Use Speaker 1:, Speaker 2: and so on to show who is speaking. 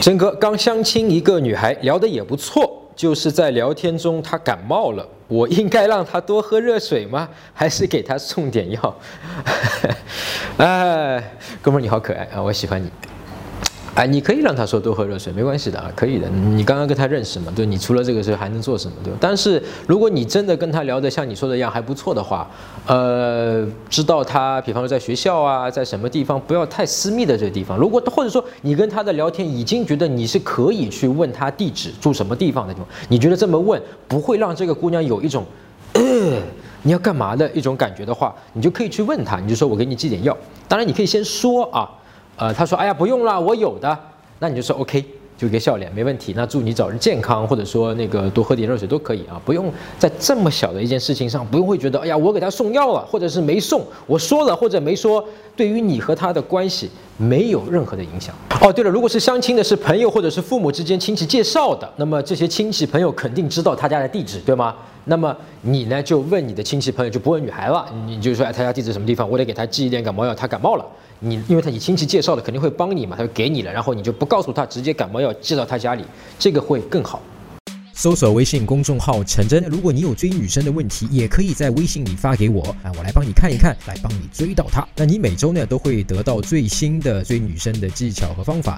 Speaker 1: 真哥刚相亲一个女孩，聊得也不错，就是在聊天中她感冒了，我应该让她多喝热水吗？还是给她送点药？哎，哥们儿你好可爱啊，我喜欢你。哎，你可以让他说多喝热水，没关系的啊，可以的。你刚刚跟他认识嘛？对，你除了这个事还能做什么？对？但是如果你真的跟他聊得像你说的一样还不错的话，呃，知道他，比方说在学校啊，在什么地方，不要太私密的这个地方。如果或者说你跟他的聊天已经觉得你是可以去问他地址住什么地方的地方，你觉得这么问不会让这个姑娘有一种，你要干嘛的一种感觉的话，你就可以去问他，你就说我给你寄点药。当然你可以先说啊。呃，他说，哎呀，不用了，我有的，那你就说 OK，就一个笑脸，没问题。那祝你早日健康，或者说那个多喝点热水都可以啊，不用在这么小的一件事情上，不用会觉得，哎呀，我给他送药了，或者是没送，我说了或者没说，对于你和他的关系没有任何的影响。哦，对了，如果是相亲的，是朋友或者是父母之间亲戚介绍的，那么这些亲戚朋友肯定知道他家的地址，对吗？那么你呢，就问你的亲戚朋友，就不问女孩了，你就说，哎，他家地址什么地方，我得给他寄一点感冒药，他感冒了。你因为他你亲戚介绍的肯定会帮你嘛，他就给你了，然后你就不告诉他，直接感冒药寄到他家里，这个会更好。
Speaker 2: 搜索微信公众号陈真，如果你有追女生的问题，也可以在微信里发给我，啊，我来帮你看一看，来帮你追到她。那你每周呢都会得到最新的追女生的技巧和方法。